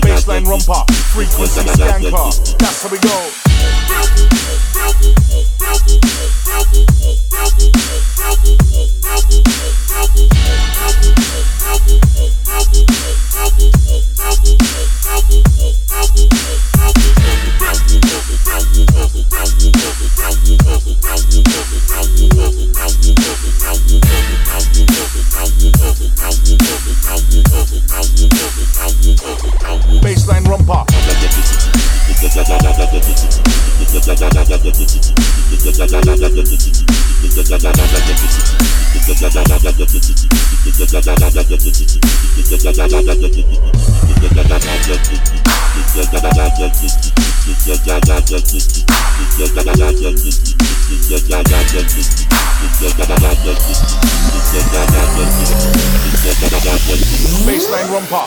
Baseline romper, frequency scan. That's how we go. Baseline Baseline romper.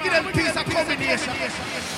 give combination.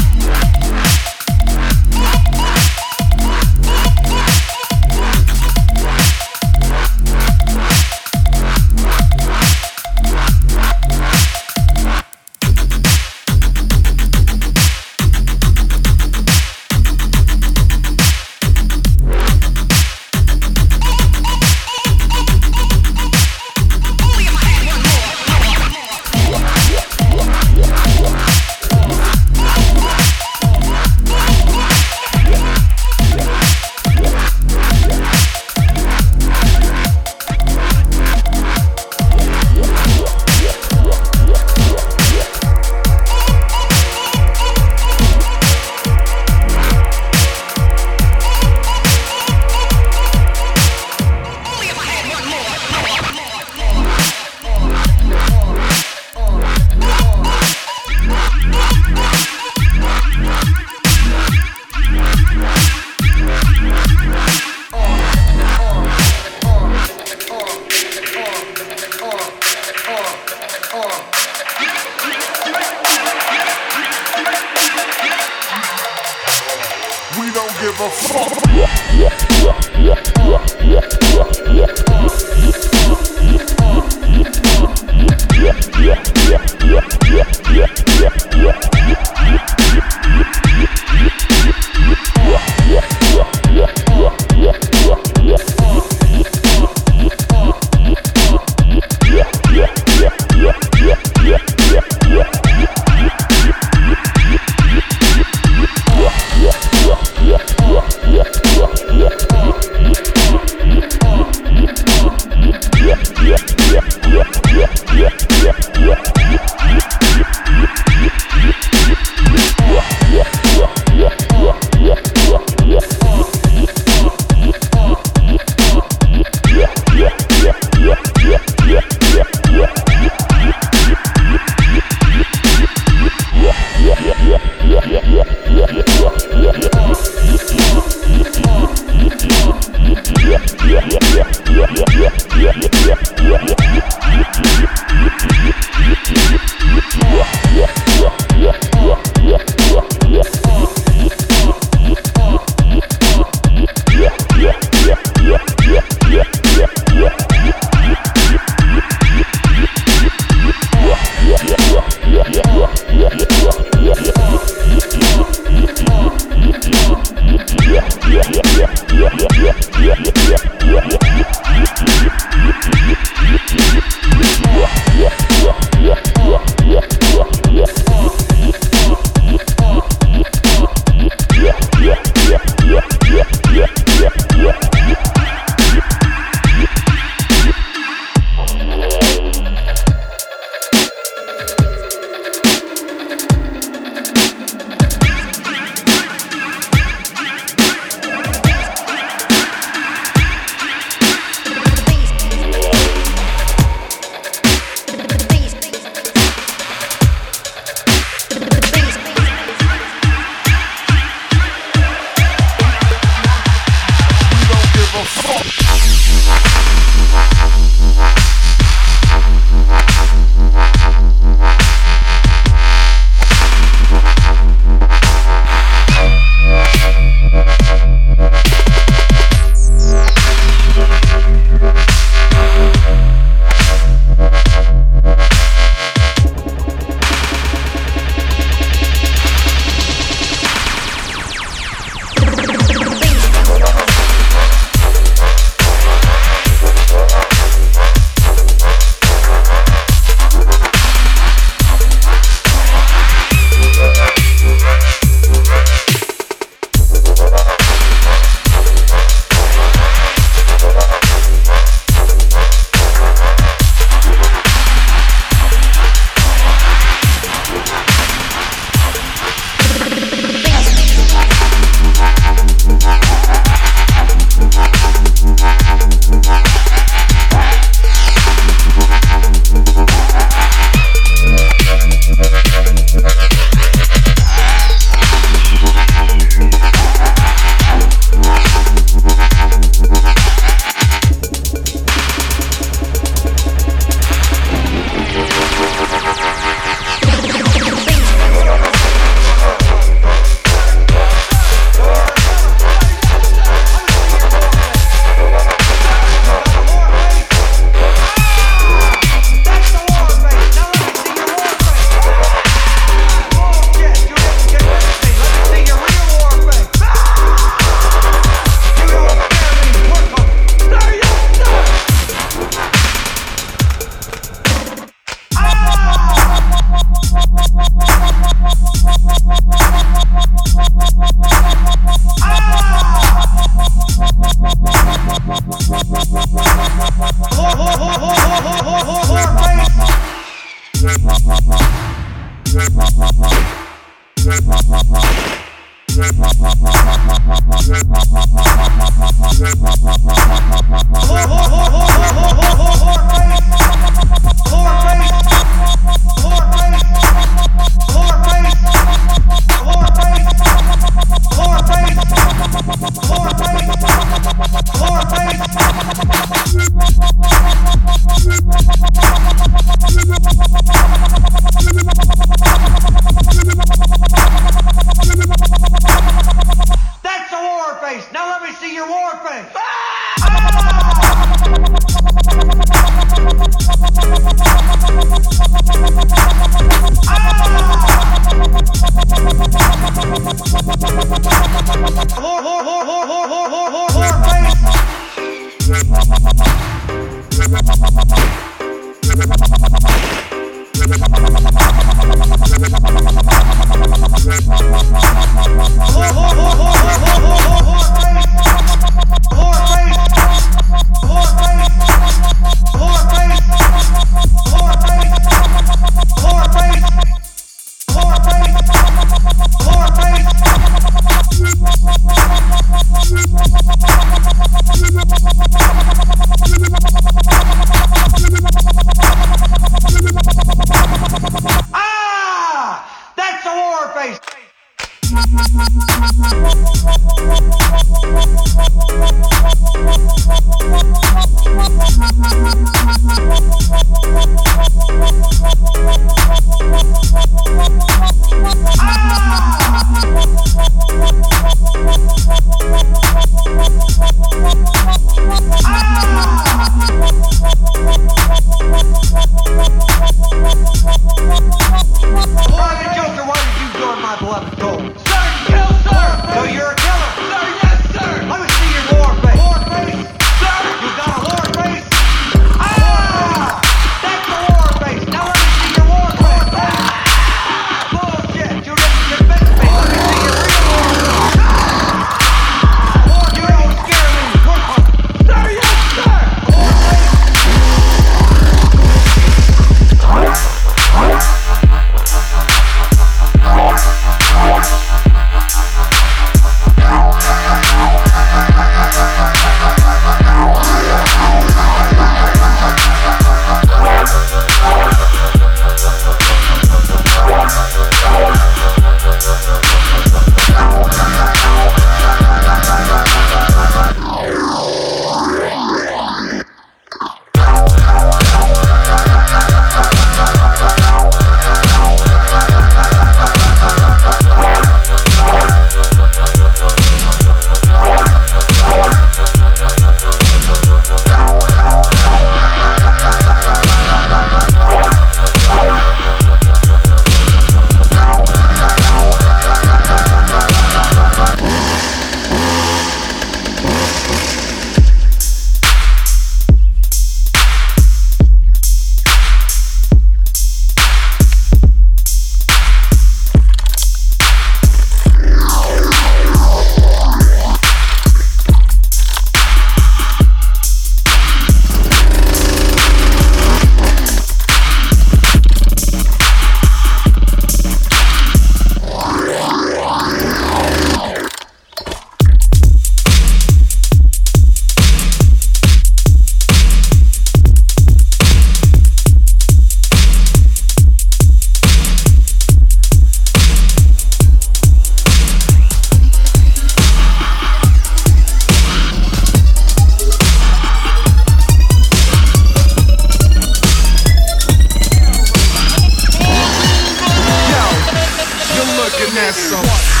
finesse em.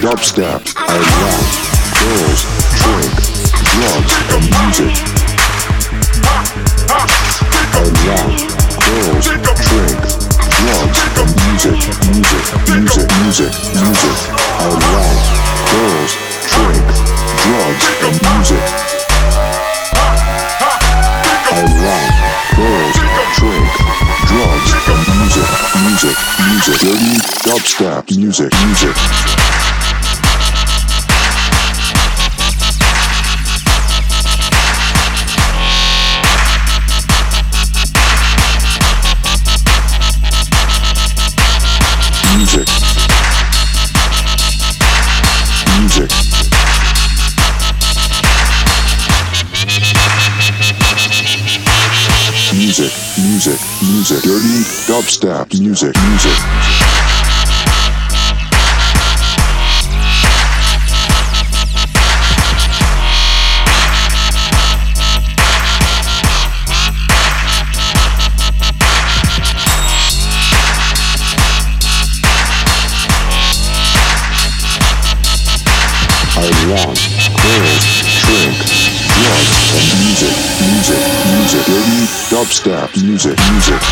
dubstep, I rap, girls, drink, drugs, and music. I rap, girls, drink, drugs, and music, music, music, music, music. I rap, girls, drink, drugs, and music. I rap, girls, drink, drugs, and music, music, music, dirty dubstep, music, music. music, dirty dubstep music, music. want, girls, drink, drugs, and music, music, music, dirty, dubstep, music, music.